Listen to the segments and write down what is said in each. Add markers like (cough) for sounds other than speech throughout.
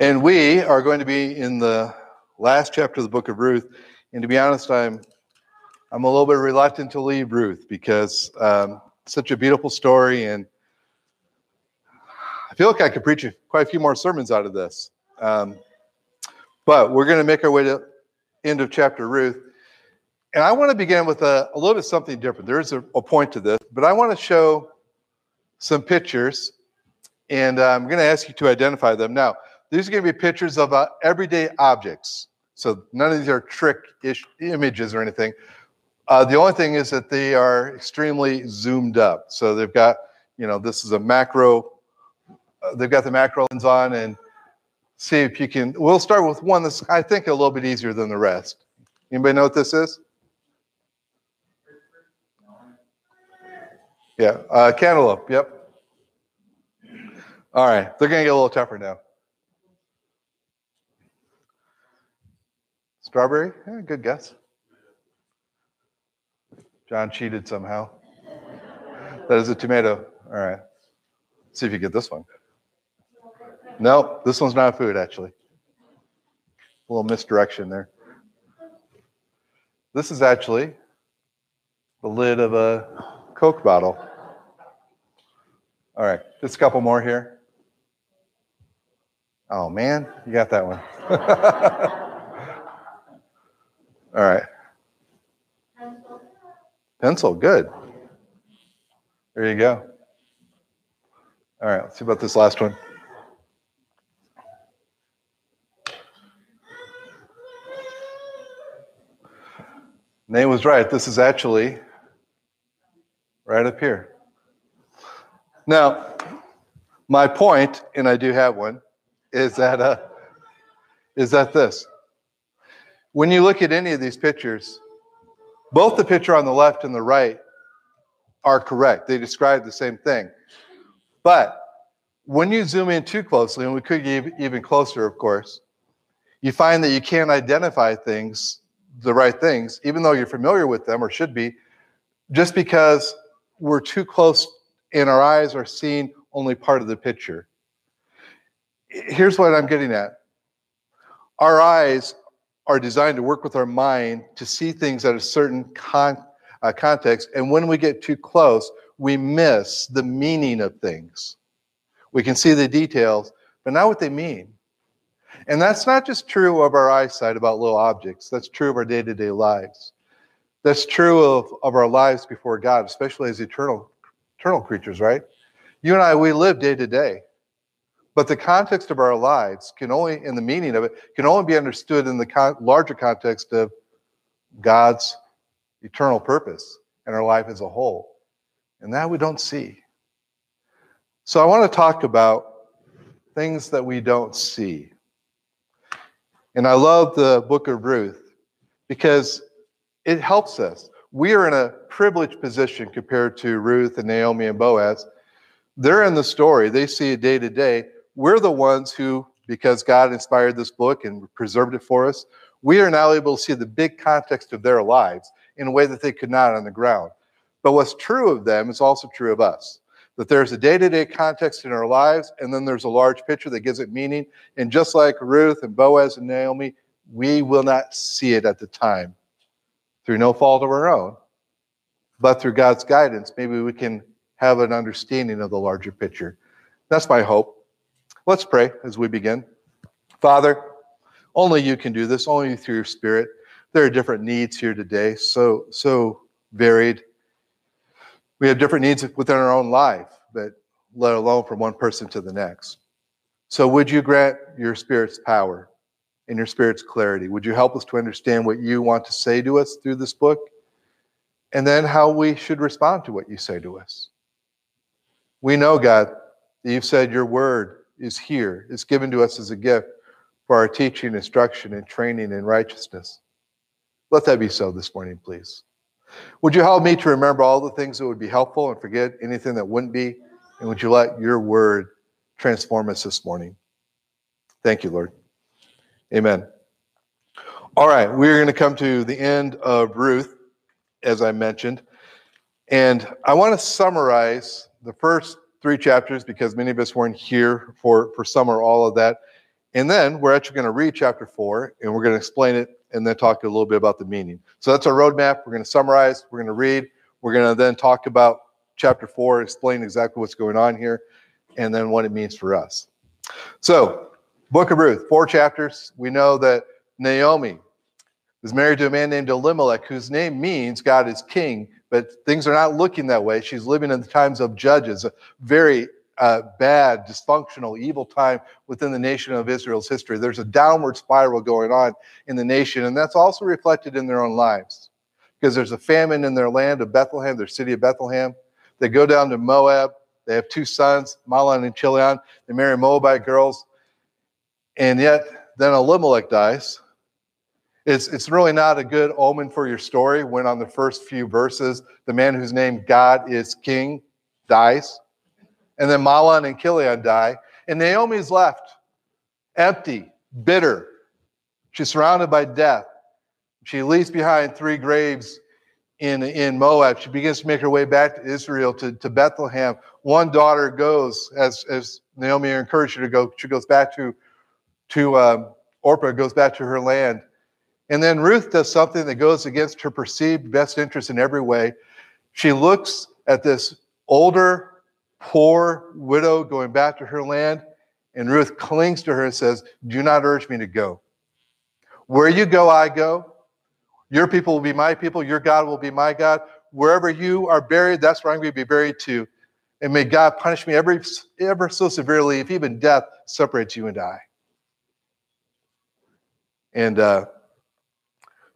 And we are going to be in the last chapter of the book of Ruth. And to be honest, I'm I'm a little bit reluctant to leave Ruth because um, such a beautiful story, and I feel like I could preach quite a few more sermons out of this. Um, but we're going to make our way to end of chapter Ruth, and I want to begin with a, a little bit something different. There is a, a point to this, but I want to show some pictures, and I'm going to ask you to identify them now. These are going to be pictures of uh, everyday objects. So none of these are trick images or anything. Uh, the only thing is that they are extremely zoomed up. So they've got, you know, this is a macro. Uh, they've got the macro lens on, and see if you can. We'll start with one that's I think a little bit easier than the rest. Anybody know what this is? Yeah, uh, cantaloupe. Yep. All right, they're going to get a little tougher now. Strawberry? Yeah, good guess. John cheated somehow. That is a tomato. All right. See if you get this one. No, this one's not food, actually. A little misdirection there. This is actually the lid of a Coke bottle. All right, just a couple more here. Oh, man, you got that one. (laughs) All right. Pencil. Pencil, good. There you go. All right, let's see about this last one. Nate was right. This is actually right up here. Now, my point, and I do have one, is that uh, is that this. When you look at any of these pictures, both the picture on the left and the right are correct. They describe the same thing. But when you zoom in too closely, and we could get even closer, of course, you find that you can't identify things, the right things, even though you're familiar with them or should be, just because we're too close and our eyes are seeing only part of the picture. Here's what I'm getting at our eyes are designed to work with our mind to see things at a certain con- uh, context. And when we get too close, we miss the meaning of things. We can see the details, but not what they mean. And that's not just true of our eyesight about little objects, that's true of our day to day lives. That's true of, of our lives before God, especially as eternal, eternal creatures, right? You and I, we live day to day. But the context of our lives can only, in the meaning of it, can only be understood in the con- larger context of God's eternal purpose and our life as a whole. And that we don't see. So I want to talk about things that we don't see. And I love the book of Ruth because it helps us. We are in a privileged position compared to Ruth and Naomi and Boaz. They're in the story, they see it day to day we're the ones who, because God inspired this book and preserved it for us, we are now able to see the big context of their lives in a way that they could not on the ground. But what's true of them is also true of us. That there's a day to day context in our lives, and then there's a large picture that gives it meaning. And just like Ruth and Boaz and Naomi, we will not see it at the time through no fault of our own. But through God's guidance, maybe we can have an understanding of the larger picture. That's my hope. Let's pray as we begin. Father, only you can do this, only through your spirit. There are different needs here today, so so varied. We have different needs within our own life, but let alone from one person to the next. So would you grant your spirit's power and your spirit's clarity? Would you help us to understand what you want to say to us through this book? And then how we should respond to what you say to us. We know, God, that you've said your word is here, is given to us as a gift for our teaching, instruction, and training in righteousness. Let that be so this morning, please. Would you help me to remember all the things that would be helpful and forget anything that wouldn't be? And would you let your word transform us this morning? Thank you, Lord. Amen. All right, we're going to come to the end of Ruth, as I mentioned. And I want to summarize the first three chapters because many of us weren't here for, for some or all of that. And then we're actually going to read chapter four and we're going to explain it and then talk a little bit about the meaning. So that's our roadmap. We're going to summarize, we're going to read, we're going to then talk about chapter four, explain exactly what's going on here, and then what it means for us. So, Book of Ruth, four chapters. We know that Naomi is married to a man named Elimelech, whose name means God is king, but things are not looking that way. She's living in the times of judges, a very uh, bad, dysfunctional, evil time within the nation of Israel's history. There's a downward spiral going on in the nation, and that's also reflected in their own lives because there's a famine in their land of Bethlehem, their city of Bethlehem. They go down to Moab. They have two sons, Mahlon and Chilion. They marry Moabite girls. And yet, then Elimelech dies. It's, it's really not a good omen for your story when, on the first few verses, the man whose name God is king dies. And then Mahlon and Chilion die. And Naomi's left empty, bitter. She's surrounded by death. She leaves behind three graves in, in Moab. She begins to make her way back to Israel, to, to Bethlehem. One daughter goes, as, as Naomi encouraged her to go, she goes back to, to um, Orpah, goes back to her land. And then Ruth does something that goes against her perceived best interest in every way. She looks at this older, poor widow going back to her land, and Ruth clings to her and says, Do not urge me to go. Where you go, I go. Your people will be my people. Your God will be my God. Wherever you are buried, that's where I'm going to be buried too. And may God punish me ever, ever so severely if even death separates you and I. And uh,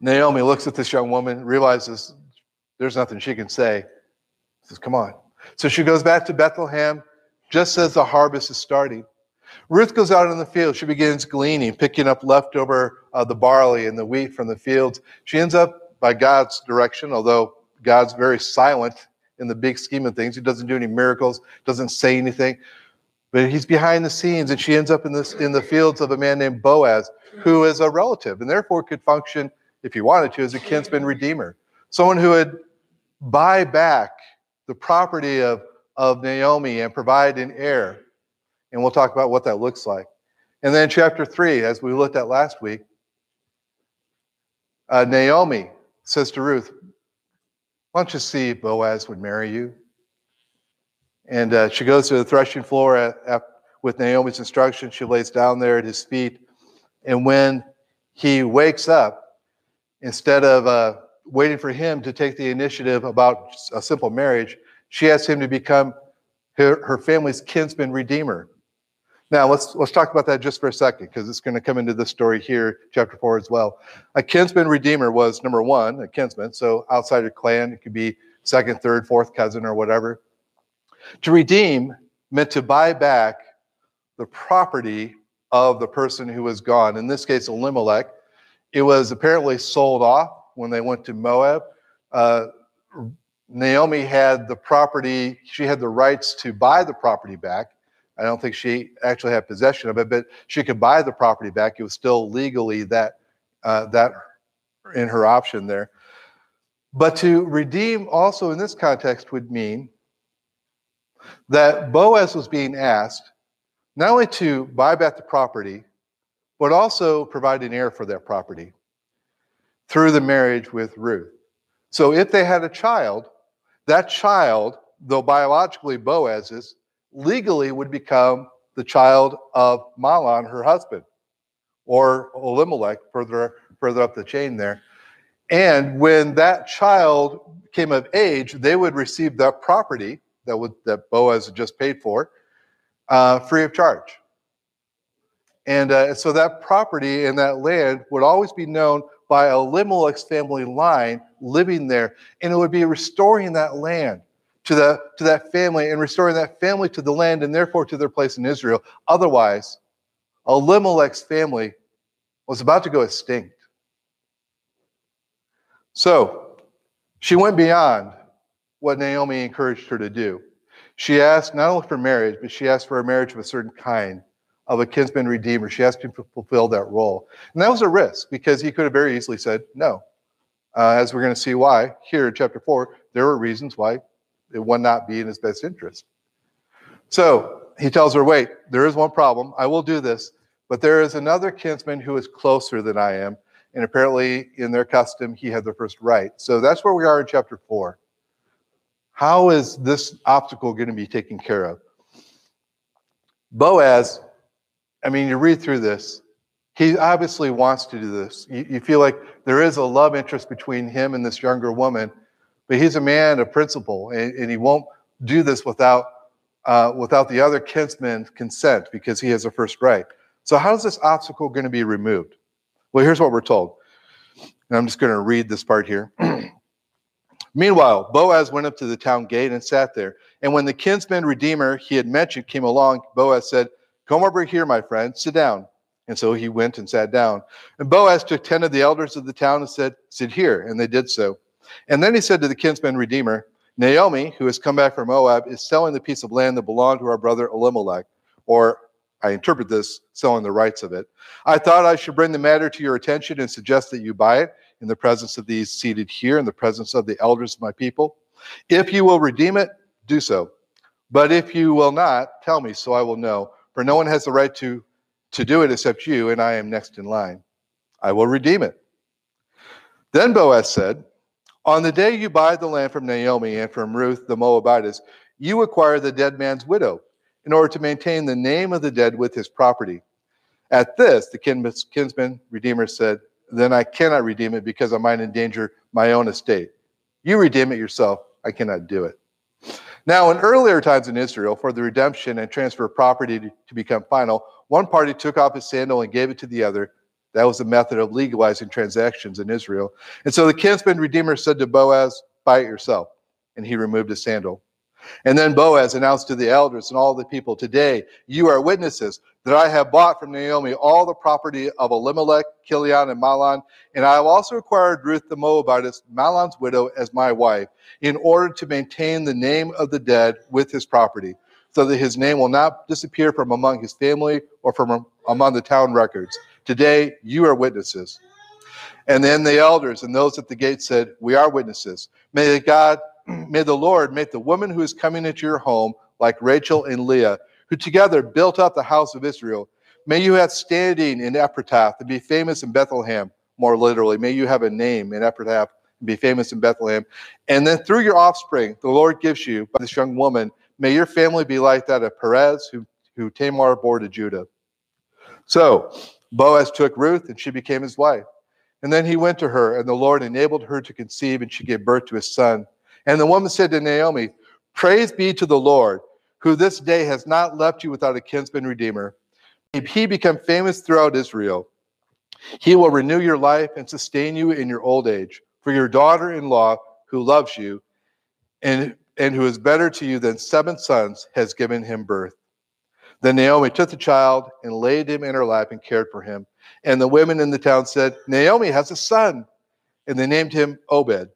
Naomi looks at this young woman, realizes there's nothing she can say. Says, Come on. So she goes back to Bethlehem just as the harvest is starting. Ruth goes out in the field. She begins gleaning, picking up leftover uh, the barley and the wheat from the fields. She ends up by God's direction, although God's very silent in the big scheme of things. He doesn't do any miracles, doesn't say anything, but he's behind the scenes. And she ends up in this in the fields of a man named Boaz, who is a relative, and therefore could function, if you wanted to, as a kinsman redeemer, someone who would buy back the property of, of Naomi and provide an heir and we'll talk about what that looks like. And then chapter three, as we looked at last week, uh, Naomi says to Ruth, Why don't you see Boaz would marry you? And uh, she goes to the threshing floor at, at, with Naomi's instruction. She lays down there at his feet. And when he wakes up, instead of uh, waiting for him to take the initiative about a simple marriage, she asks him to become her, her family's kinsman redeemer. Now let's let's talk about that just for a second because it's going to come into this story here, chapter four as well. A kinsman redeemer was number one, a kinsman, so outside your clan, it could be second, third, fourth cousin or whatever. To redeem meant to buy back the property of the person who was gone. In this case, Elimelech. It was apparently sold off when they went to Moab. Uh, Naomi had the property; she had the rights to buy the property back I don't think she actually had possession of it, but she could buy the property back. It was still legally that uh, that in her option there. But to redeem also in this context would mean that Boaz was being asked not only to buy back the property, but also provide an heir for that property through the marriage with Ruth. So if they had a child, that child, though biologically Boaz's, legally would become the child of Mahlon, her husband, or Elimelech, further, further up the chain there. And when that child came of age, they would receive that property that, would, that Boaz had just paid for uh, free of charge. And uh, so that property and that land would always be known by a Elimelech's family line living there, and it would be restoring that land to, the, to that family and restoring that family to the land and therefore to their place in Israel. Otherwise, Elimelech's family was about to go extinct. So she went beyond what Naomi encouraged her to do. She asked not only for marriage, but she asked for a marriage of a certain kind, of a kinsman redeemer. She asked him to fulfill that role. And that was a risk because he could have very easily said no. Uh, as we're going to see why here in chapter 4, there were reasons why it would not be in his best interest. So he tells her, Wait, there is one problem. I will do this, but there is another kinsman who is closer than I am. And apparently, in their custom, he had the first right. So that's where we are in chapter four. How is this obstacle going to be taken care of? Boaz, I mean, you read through this, he obviously wants to do this. You, you, feel like there is a love interest between him and this younger woman, but he's a man of principle, and, and he won't do this without uh, without the other kinsman's consent because he has a first right. So, how is this obstacle going to be removed? Well, here's what we're told. And I'm just going to read this part here. (clears throat) Meanwhile, Boaz went up to the town gate and sat there. And when the kinsman redeemer he had mentioned came along, Boaz said, Come over here, my friend, sit down. And so he went and sat down. And Boaz took 10 of the elders of the town and said, Sit here. And they did so. And then he said to the kinsman redeemer, Naomi, who has come back from Moab, is selling the piece of land that belonged to our brother Elimelech, or I interpret this selling the rights of it. I thought I should bring the matter to your attention and suggest that you buy it in the presence of these seated here, in the presence of the elders of my people. If you will redeem it, do so. But if you will not, tell me, so I will know. For no one has the right to, to do it except you, and I am next in line. I will redeem it. Then Boaz said, On the day you buy the land from Naomi and from Ruth the Moabitess, you acquire the dead man's widow in order to maintain the name of the dead with his property. At this, the kinsman redeemer said, Then I cannot redeem it because I might endanger my own estate. You redeem it yourself. I cannot do it. Now, in earlier times in Israel, for the redemption and transfer of property to become final, one party took off his sandal and gave it to the other. That was the method of legalizing transactions in Israel. And so the kinsman redeemer said to Boaz, Buy it yourself. And he removed his sandal. And then Boaz announced to the elders and all the people, Today you are witnesses that I have bought from Naomi all the property of Elimelech, Chilion, and Mahlon, and I have also acquired Ruth the Moabitess, Mahlon's widow, as my wife, in order to maintain the name of the dead with his property, so that his name will not disappear from among his family or from among the town records. Today you are witnesses. And then the elders and those at the gate said, We are witnesses. May God (clears throat) may the Lord make the woman who is coming into your home like Rachel and Leah, who together built up the house of Israel. May you have standing in Ephrathah and be famous in Bethlehem, more literally. May you have a name in Ephrathah and be famous in Bethlehem. And then through your offspring, the Lord gives you, by this young woman, may your family be like that of Perez, who, who Tamar bore to Judah. So Boaz took Ruth, and she became his wife. And then he went to her, and the Lord enabled her to conceive, and she gave birth to his son. And the woman said to Naomi, Praise be to the Lord, who this day has not left you without a kinsman redeemer. If he become famous throughout Israel, he will renew your life and sustain you in your old age. For your daughter in law, who loves you and, and who is better to you than seven sons, has given him birth. Then Naomi took the child and laid him in her lap and cared for him. And the women in the town said, Naomi has a son. And they named him Obed.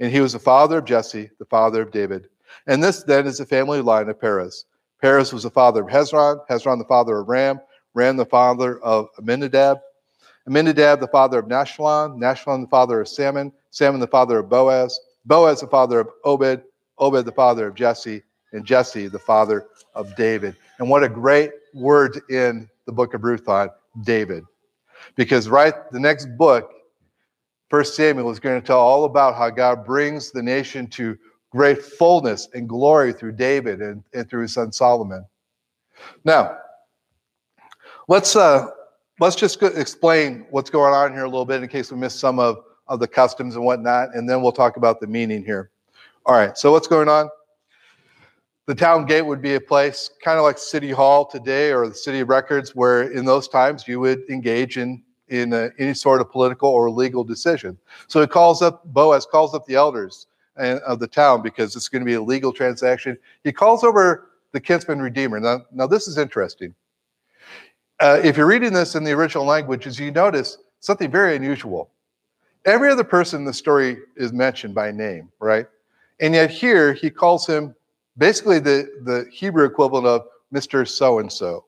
And he was the father of Jesse, the father of David. And this then is the family line of Perez. Perez was the father of Hezron, Hezron the father of Ram, Ram the father of Amminadab, Amminadab the father of Nahshon, Nahshon the father of Salmon, Salmon the father of Boaz, Boaz the father of Obed, Obed the father of Jesse, and Jesse the father of David. And what a great word in the book of Ruth on David. Because right the next book First Samuel is going to tell all about how God brings the nation to great fullness and glory through David and, and through his son Solomon. Now, let's uh, let's just explain what's going on here a little bit in case we missed some of, of the customs and whatnot, and then we'll talk about the meaning here. All right, so what's going on? The town gate would be a place kind of like City Hall today or the City of Records, where in those times you would engage in in a, any sort of political or legal decision. So it calls up Boaz calls up the elders of the town because it's going to be a legal transaction. He calls over the kinsman redeemer. Now, now this is interesting. Uh, if you're reading this in the original languages, you notice something very unusual. Every other person in the story is mentioned by name, right? And yet here he calls him basically the, the Hebrew equivalent of Mr. So and so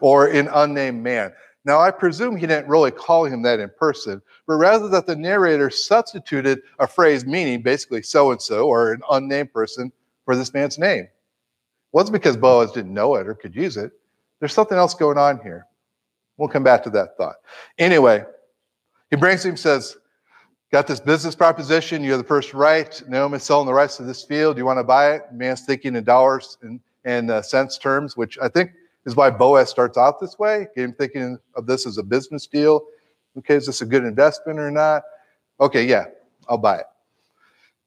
or an unnamed man. Now, I presume he didn't really call him that in person, but rather that the narrator substituted a phrase meaning basically so and so or an unnamed person for this man's name. It wasn't because Boaz didn't know it or could use it. There's something else going on here. We'll come back to that thought. Anyway, he brings him, says, Got this business proposition. You have the first right. Naomi's selling the rights to this field. Do you want to buy it? man's thinking in dollars and, and uh, cents terms, which I think is why Boaz starts out this way. Get him thinking of this as a business deal. Okay, is this a good investment or not? Okay, yeah, I'll buy it.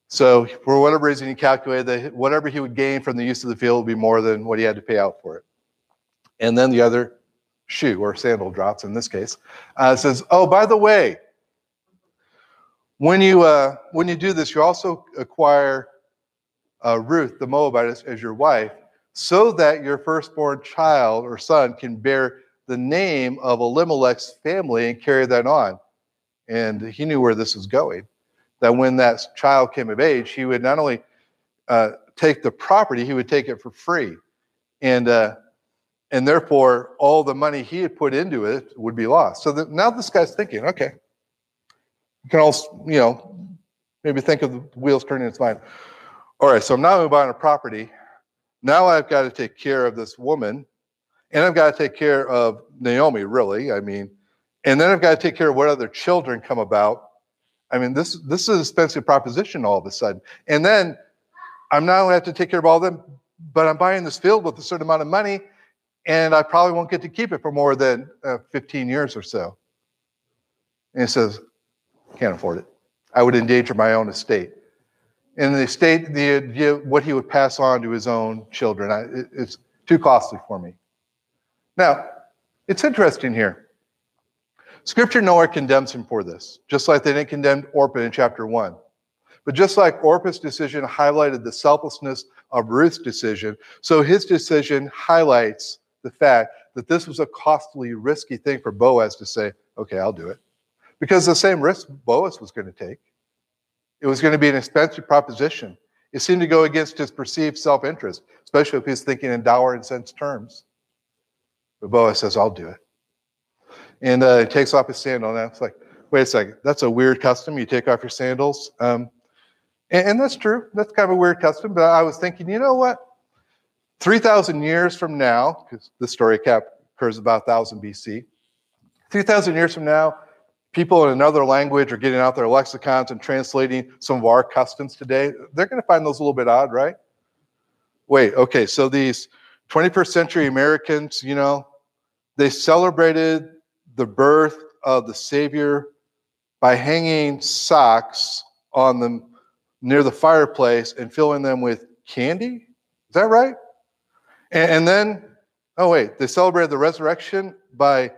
So for whatever reason, he calculated that whatever he would gain from the use of the field would be more than what he had to pay out for it. And then the other shoe or sandal drops in this case uh, says, "Oh, by the way, when you uh, when you do this, you also acquire uh, Ruth the Moabite as your wife, so that your firstborn child or son can bear the name of Elimelech's family and carry that on." And he knew where this was going. That when that child came of age, he would not only uh, take the property, he would take it for free, and uh, and therefore all the money he had put into it would be lost. So now this guy's thinking, okay, you can also, you know, maybe think of the wheels turning in his mind. All right, so I'm now buying a property. Now I've got to take care of this woman, and I've got to take care of Naomi, really. I mean, and then I've got to take care of what other children come about. I mean, this this is an expensive proposition all of a sudden. And then I'm now have to take care of all of them, but I'm buying this field with a certain amount of money, and I probably won't get to keep it for more than uh, 15 years or so. And he says, can't afford it. I would endanger my own estate. And the state, the, idea what he would pass on to his own children, I, it, it's too costly for me. Now, it's interesting here. Scripture nowhere condemns him for this, just like they didn't condemn Orpah in chapter 1. But just like Orpah's decision highlighted the selflessness of Ruth's decision, so his decision highlights the fact that this was a costly, risky thing for Boaz to say, okay, I'll do it. Because the same risk Boaz was going to take. It was going to be an expensive proposition. It seemed to go against his perceived self interest, especially if he's thinking in dollar and cents terms. But Boaz says, I'll do it. And uh, he takes off his sandal, and it's like, wait a second, that's a weird custom. You take off your sandals. Um, and, and that's true. That's kind of a weird custom. But I was thinking, you know what? 3,000 years from now, because the story cap occurs about 1000 BC, 3,000 years from now, people in another language are getting out their lexicons and translating some of our customs today. They're going to find those a little bit odd, right? Wait, okay, so these 21st century Americans, you know, they celebrated the birth of the Savior by hanging socks on them near the fireplace and filling them with candy. Is that right? And, and then, oh wait, they celebrated the resurrection by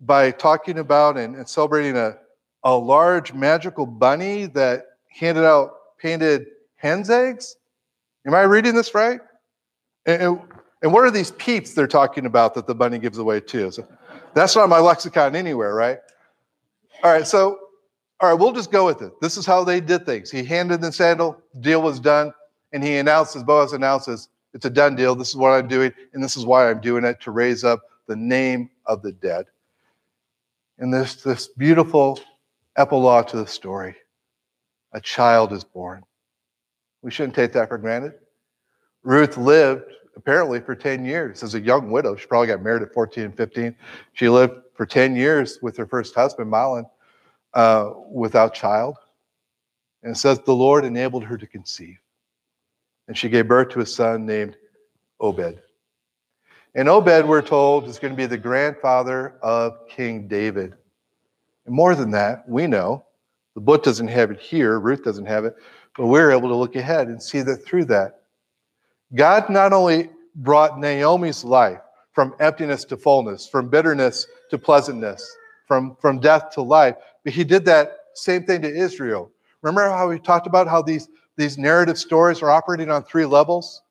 by talking about and, and celebrating a, a large magical bunny that handed out painted hen's eggs. Am I reading this right? And, and, and what are these peeps they're talking about that the bunny gives away too? So that's not my lexicon anywhere, right? All right, so all right, we'll just go with it. This is how they did things. He handed the sandal, deal was done, and he announces, Boaz announces, it's a done deal. This is what I'm doing, and this is why I'm doing it to raise up the name of the dead. And there's this beautiful epilogue to the story. A child is born. We shouldn't take that for granted. Ruth lived apparently for 10 years as a young widow. She probably got married at 14 and 15. She lived for 10 years with her first husband, Mahlon, uh, without child. And it says the Lord enabled her to conceive and she gave birth to a son named Obed. And Obed, we're told, is going to be the grandfather of King David. And more than that, we know the book doesn't have it here, Ruth doesn't have it, but we're able to look ahead and see that through that, God not only brought Naomi's life from emptiness to fullness, from bitterness to pleasantness, from, from death to life, but he did that same thing to Israel. Remember how we talked about how these these narrative stories are operating on three levels.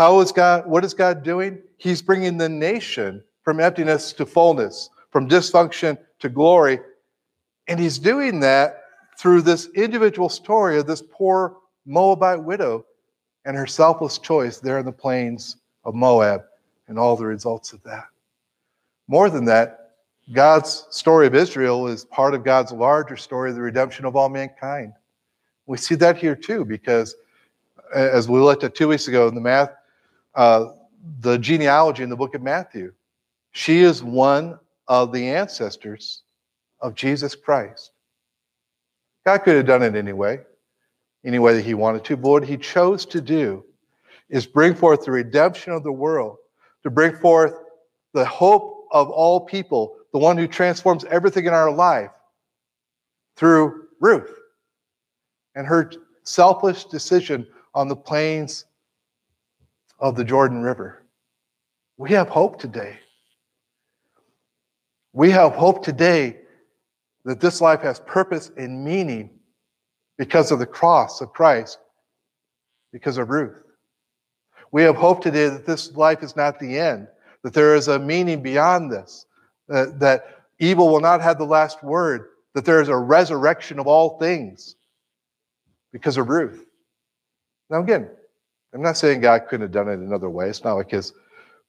How is God, what is God doing? He's bringing the nation from emptiness to fullness, from dysfunction to glory. And he's doing that through this individual story of this poor Moabite widow and her selfless choice there in the plains of Moab and all the results of that. More than that, God's story of Israel is part of God's larger story of the redemption of all mankind. We see that here too, because uh, as we looked at two weeks ago in the math, uh, the genealogy in the book of Matthew, She is one of the ancestors of Jesus Christ. God could have done it anyway, any way that he wanted to, but what he chose to do is bring forth the redemption of the world, to bring forth the hope of all people, the one who transforms everything in our life through Ruth and her selfish decision on the plains of the Jordan River. We have hope today. We have hope today that this life has purpose and meaning because of the cross of Christ, because of Ruth. We have hope today that this life is not the end, that there is a meaning beyond this, that, that evil will not have the last word, that there is a resurrection of all things because of Ruth. Now, again, I'm not saying God couldn't have done it another way. It's not like his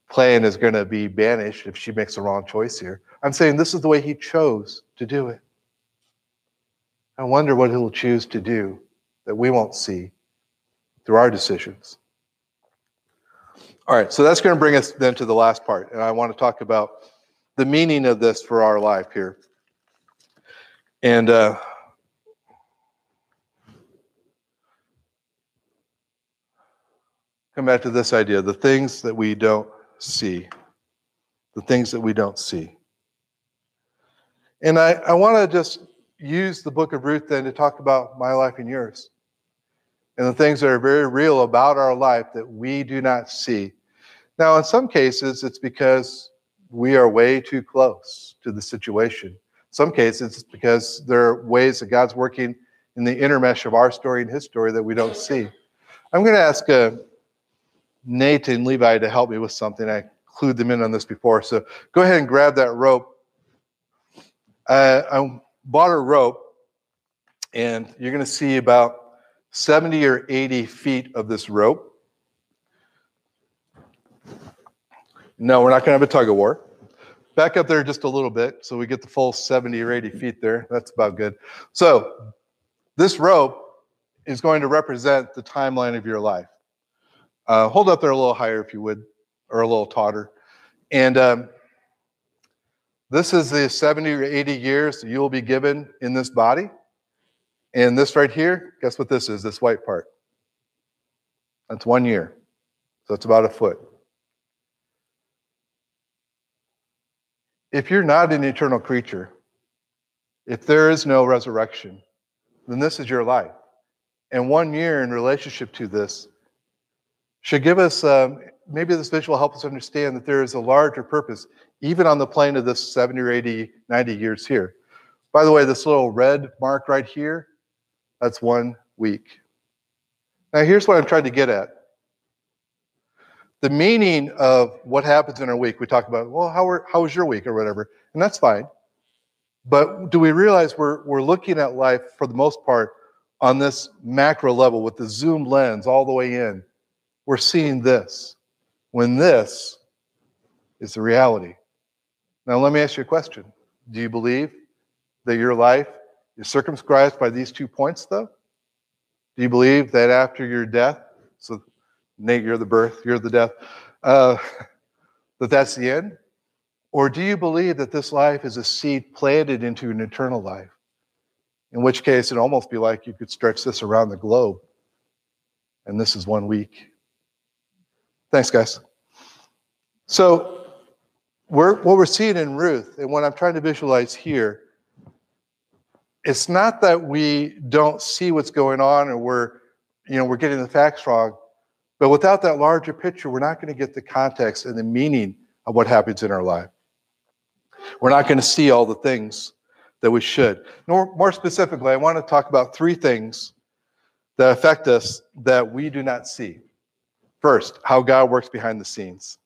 plan is going to be banished if she makes the wrong choice here. I'm saying this is the way he chose to do it. I wonder what he'll choose to do that we won't see through our decisions. All right, so that's going to bring us then to the last part. And I want to talk about the meaning of this for our life here. And uh, come back to this idea the things that we don't see. The things that we don't see. And I, I want to just use the book of Ruth then to talk about my life and yours and the things that are very real about our life that we do not see. Now, in some cases, it's because we are way too close to the situation. Some cases, it's because there are ways that God's working in the intermesh of our story and his story that we don't see. I'm going to ask uh, Nate and Levi to help me with something. I clued them in on this before. So go ahead and grab that rope. Uh, I bought a rope, and you're going to see about 70 or 80 feet of this rope. No, we're not going to have a tug of war. Back up there just a little bit so we get the full 70 or 80 feet there. That's about good. So, this rope is going to represent the timeline of your life. Uh, hold up there a little higher if you would, or a little tauter. And um, this is the 70 or 80 years that you'll be given in this body. And this right here, guess what this is? This white part. That's one year. So it's about a foot. If you're not an eternal creature, if there is no resurrection, then this is your life. And one year in relationship to this should give us, um, maybe this visual help us understand that there is a larger purpose, even on the plane of this 70 or 80, 90 years here. By the way, this little red mark right here, that's one week. Now, here's what I'm trying to get at. The meaning of what happens in our week, we talk about, well, how, are, how was your week or whatever, and that's fine. But do we realize we're, we're looking at life for the most part on this macro level with the zoom lens all the way in? We're seeing this when this is the reality. Now, let me ask you a question. Do you believe that your life is circumscribed by these two points, though? Do you believe that after your death, so Nate, you're the birth, you're the death, uh, (laughs) that that's the end? Or do you believe that this life is a seed planted into an eternal life? In which case, it'd almost be like you could stretch this around the globe, and this is one week. Thanks, guys. So, we're, what we're seeing in Ruth, and what I'm trying to visualize here, it's not that we don't see what's going on or we're, you know, we're getting the facts wrong, but without that larger picture, we're not going to get the context and the meaning of what happens in our life. We're not going to see all the things that we should. More, more specifically, I want to talk about three things that affect us that we do not see. First, how God works behind the scenes.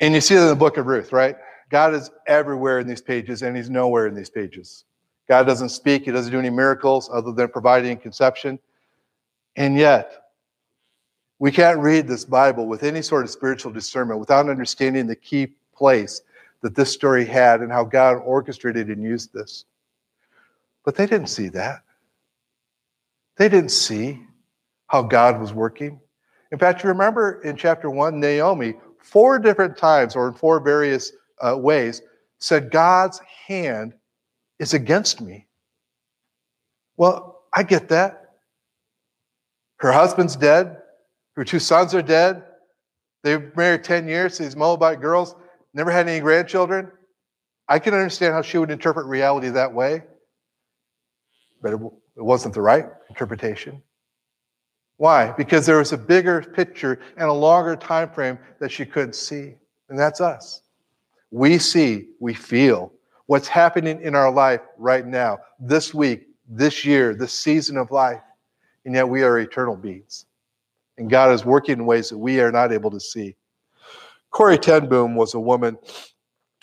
And you see that in the book of Ruth, right? God is everywhere in these pages, and He's nowhere in these pages. God doesn't speak, He doesn't do any miracles other than providing conception. And yet, we can't read this Bible with any sort of spiritual discernment without understanding the key place that this story had and how God orchestrated and used this. But they didn't see that. They didn't see how God was working. In fact, you remember in chapter one, Naomi four different times or in four various uh, ways said, God's hand is against me. Well, I get that. Her husband's dead. Her two sons are dead. They've married 10 years these Moabite girls, never had any grandchildren. I can understand how she would interpret reality that way, but it, it wasn't the right interpretation. Why? Because there was a bigger picture and a longer time frame that she couldn't see. And that's us. We see, we feel what's happening in our life right now, this week, this year, this season of life. And yet we are eternal beings. And God is working in ways that we are not able to see. Corrie ten Boom was a woman,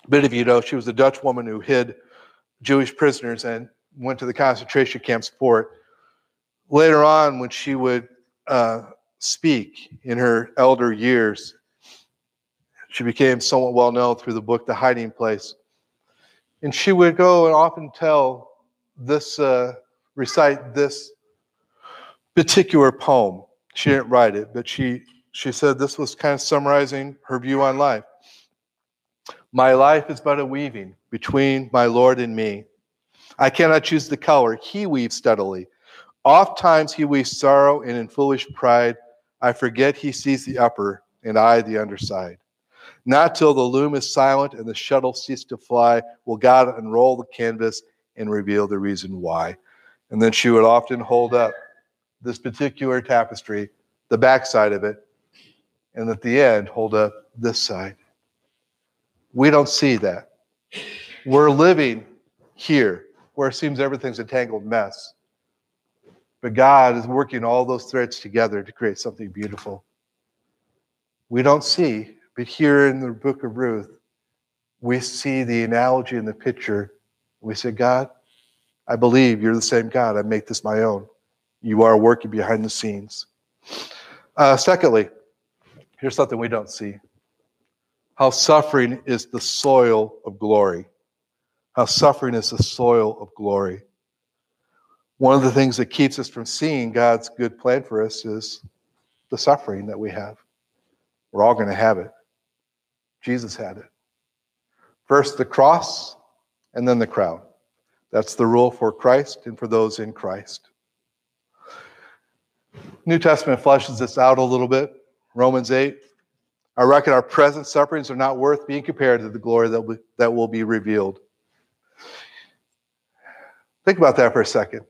a bit of you know, she was a Dutch woman who hid Jewish prisoners and went to the concentration camps for it. Later on, when she would uh, speak in her elder years, she became somewhat well known through the book The Hiding Place. And she would go and often tell this, uh, recite this particular poem. She didn't write it, but she, she said this was kind of summarizing her view on life. My life is but a weaving between my Lord and me. I cannot choose the color. He weaves steadily. Oft times he weaves sorrow, and in foolish pride, I forget he sees the upper, and I the underside. Not till the loom is silent and the shuttle cease to fly will God unroll the canvas and reveal the reason why. And then she would often hold up this particular tapestry, the back side of it, and at the end, hold up this side. We don't see that. We're living here where it seems everything's a tangled mess. But God is working all those threads together to create something beautiful. We don't see, but here in the book of Ruth, we see the analogy in the picture. We say, God, I believe you're the same God. I make this my own. You are working behind the scenes. Uh, secondly, here's something we don't see how suffering is the soil of glory. How suffering is the soil of glory. One of the things that keeps us from seeing God's good plan for us is the suffering that we have. We're all going to have it. Jesus had it. First the cross, and then the crown. That's the rule for Christ and for those in Christ. New Testament fleshes this out a little bit. Romans 8. I reckon our present sufferings are not worth being compared to the glory that that will be revealed. Think about that for a second.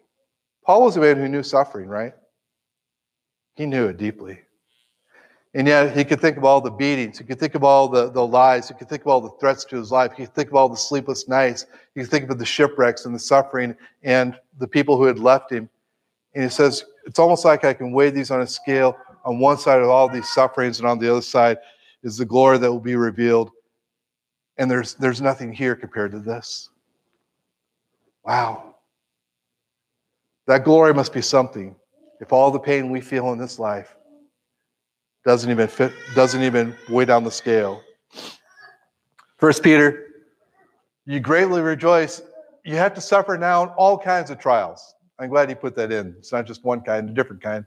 Paul was a man who knew suffering, right? He knew it deeply. And yet he could think of all the beatings. He could think of all the, the lies. He could think of all the threats to his life. He could think of all the sleepless nights. He could think of the shipwrecks and the suffering and the people who had left him. And he says, it's almost like I can weigh these on a scale. On one side of all these sufferings, and on the other side is the glory that will be revealed. And there's there's nothing here compared to this. Wow. That glory must be something. If all the pain we feel in this life doesn't even fit, doesn't even weigh down the scale. First Peter, you greatly rejoice. You have to suffer now in all kinds of trials. I'm glad he put that in. It's not just one kind, a different kind.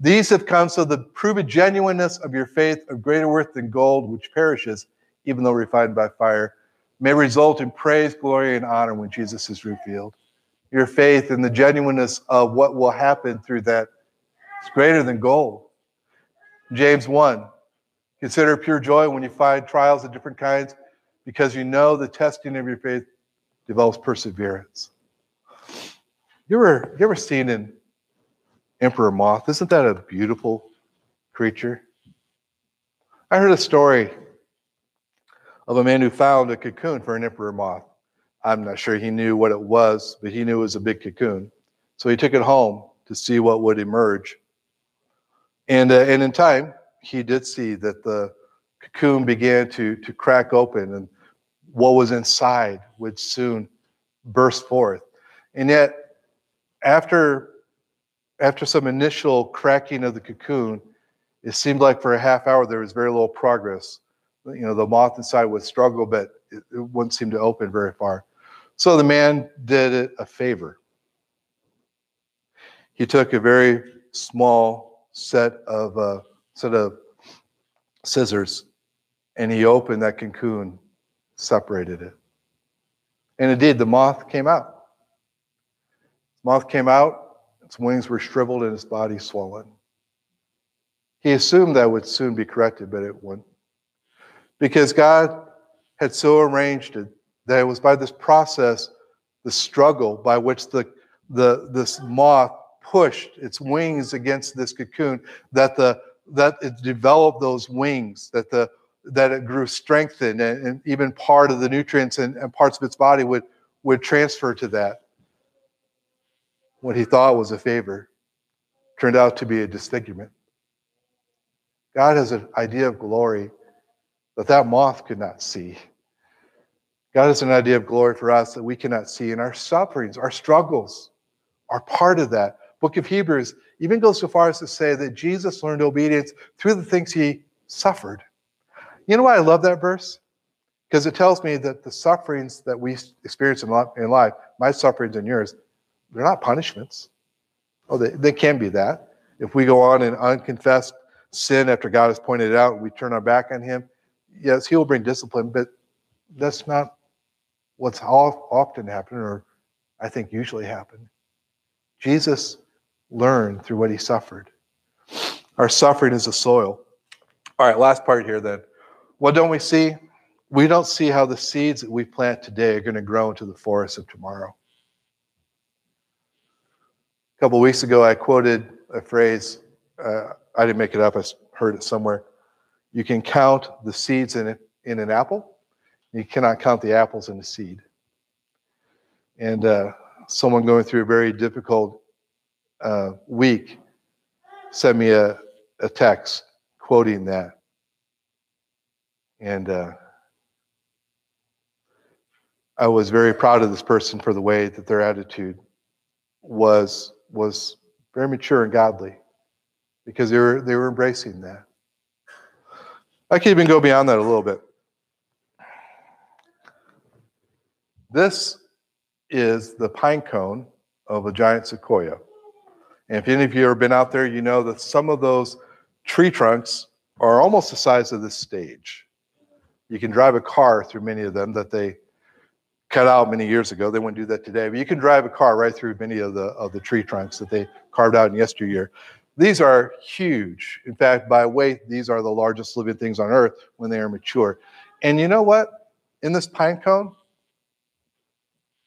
These have come so the proven genuineness of your faith of greater worth than gold, which perishes, even though refined by fire, may result in praise, glory, and honor when Jesus is revealed. Your faith and the genuineness of what will happen through that is greater than gold. James 1 Consider pure joy when you find trials of different kinds, because you know the testing of your faith develops perseverance. You ever, you ever seen an emperor moth? Isn't that a beautiful creature? I heard a story of a man who found a cocoon for an emperor moth. I'm not sure he knew what it was, but he knew it was a big cocoon. So he took it home to see what would emerge. And, uh, and in time, he did see that the cocoon began to, to crack open and what was inside would soon burst forth. And yet, after after some initial cracking of the cocoon, it seemed like for a half hour there was very little progress. You know, the moth inside would struggle, but it, it wouldn't seem to open very far. So the man did it a favor. He took a very small set of uh, set of scissors and he opened that cocoon, separated it. And indeed, the moth came out. The moth came out, its wings were shriveled and its body swollen. He assumed that would soon be corrected, but it wouldn't. Because God had so arranged it that it was by this process, the struggle by which the, the this moth pushed its wings against this cocoon, that the that it developed those wings, that the that it grew strengthened, and, and even part of the nutrients and, and parts of its body would would transfer to that. What he thought was a favor turned out to be a disfigurement. God has an idea of glory that that moth could not see. God has an idea of glory for us that we cannot see, and our sufferings, our struggles are part of that. Book of Hebrews even goes so far as to say that Jesus learned obedience through the things he suffered. You know why I love that verse? Because it tells me that the sufferings that we experience in life, my sufferings and yours, they're not punishments. Oh, they, they can be that. If we go on in unconfessed sin after God has pointed it out, we turn our back on Him, yes, He will bring discipline, but that's not what's often happened, or I think usually happened. Jesus learned through what He suffered. Our suffering is the soil. All right, last part here then. What don't we see? We don't see how the seeds that we plant today are going to grow into the forest of tomorrow. A couple weeks ago, I quoted a phrase. Uh, I didn't make it up. I heard it somewhere. You can count the seeds in it in an apple. You cannot count the apples in a seed. And uh, someone going through a very difficult uh, week sent me a, a text quoting that. And uh, I was very proud of this person for the way that their attitude was was very mature and godly because they were they were embracing that. I could even go beyond that a little bit. This is the pine cone of a giant sequoia. And if any of you have ever been out there, you know that some of those tree trunks are almost the size of this stage. You can drive a car through many of them that they cut out many years ago. They wouldn't do that today, but you can drive a car right through many of the of the tree trunks that they carved out in yesteryear. These are huge. In fact, by weight, these are the largest living things on earth when they are mature. And you know what? In this pine cone,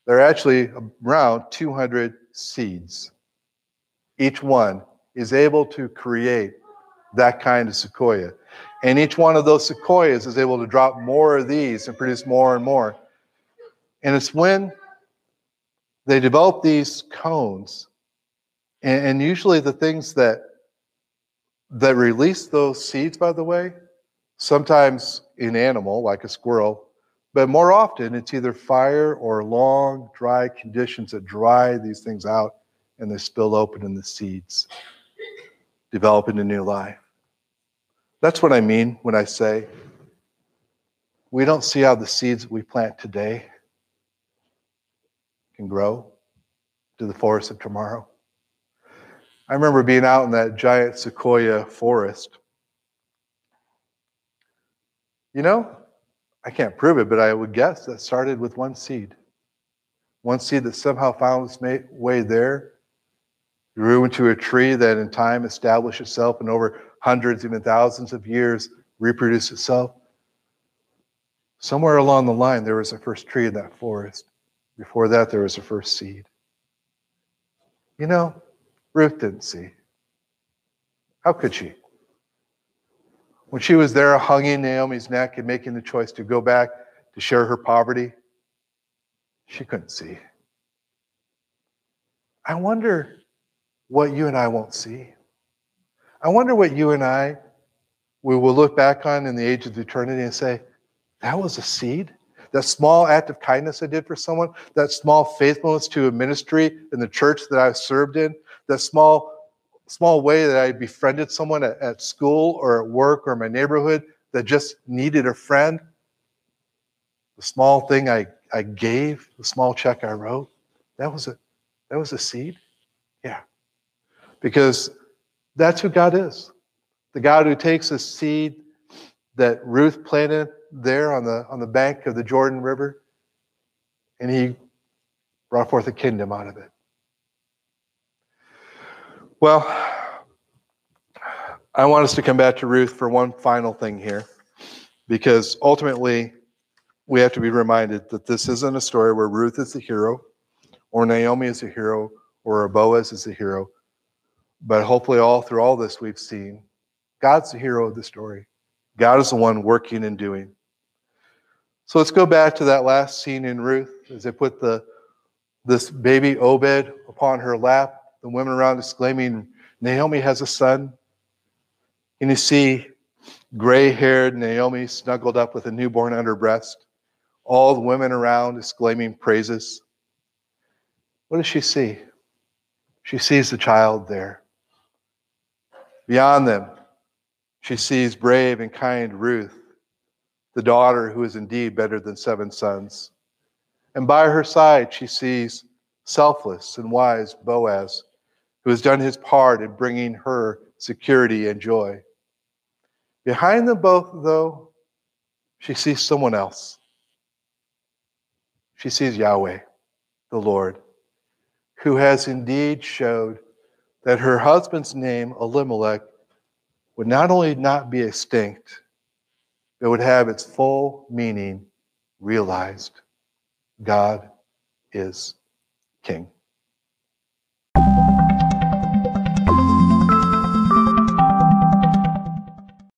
there are actually around 200 seeds. Each one is able to create that kind of sequoia. And each one of those sequoias is able to drop more of these and produce more and more. And it's when they develop these cones, and, and usually the things that that release those seeds, by the way, sometimes in animal, like a squirrel, but more often it's either fire or long, dry conditions that dry these things out and they spill open and the seeds develop into new life. That's what I mean when I say we don't see how the seeds we plant today can grow to the forest of tomorrow. I remember being out in that giant sequoia forest. You know, I can't prove it, but I would guess that started with one seed. One seed that somehow found its way there, grew into a tree that in time established itself and over hundreds, even thousands of years reproduced itself. Somewhere along the line, there was a first tree in that forest. Before that, there was a first seed. You know, Ruth didn't see. How could she? When she was there hugging Naomi's neck and making the choice to go back to share her poverty, she couldn't see. I wonder what you and I won't see. I wonder what you and I we will look back on in the age of eternity and say, that was a seed. That small act of kindness I did for someone, that small faithfulness to a ministry in the church that I served in, that small small way that I befriended someone at, at school or at work or my neighborhood that just needed a friend, the small thing I, I gave, the small check I wrote, that was a that was a seed. Yeah. Because that's who God is. The God who takes a seed, that Ruth planted there on the, on the bank of the Jordan River, and he brought forth a kingdom out of it. Well, I want us to come back to Ruth for one final thing here, because ultimately we have to be reminded that this isn't a story where Ruth is the hero, or Naomi is a hero, or Boaz is a hero. But hopefully, all through all this, we've seen God's the hero of the story. God is the one working and doing. So let's go back to that last scene in Ruth as they put the this baby Obed upon her lap. The women around exclaiming, Naomi has a son. And you see gray haired Naomi snuggled up with a newborn on her breast. All the women around exclaiming praises. What does she see? She sees the child there. Beyond them, she sees brave and kind Ruth, the daughter who is indeed better than seven sons. And by her side, she sees selfless and wise Boaz, who has done his part in bringing her security and joy. Behind them both, though, she sees someone else. She sees Yahweh, the Lord, who has indeed showed that her husband's name, Elimelech, would not only not be extinct, it would have its full meaning realized. God is King.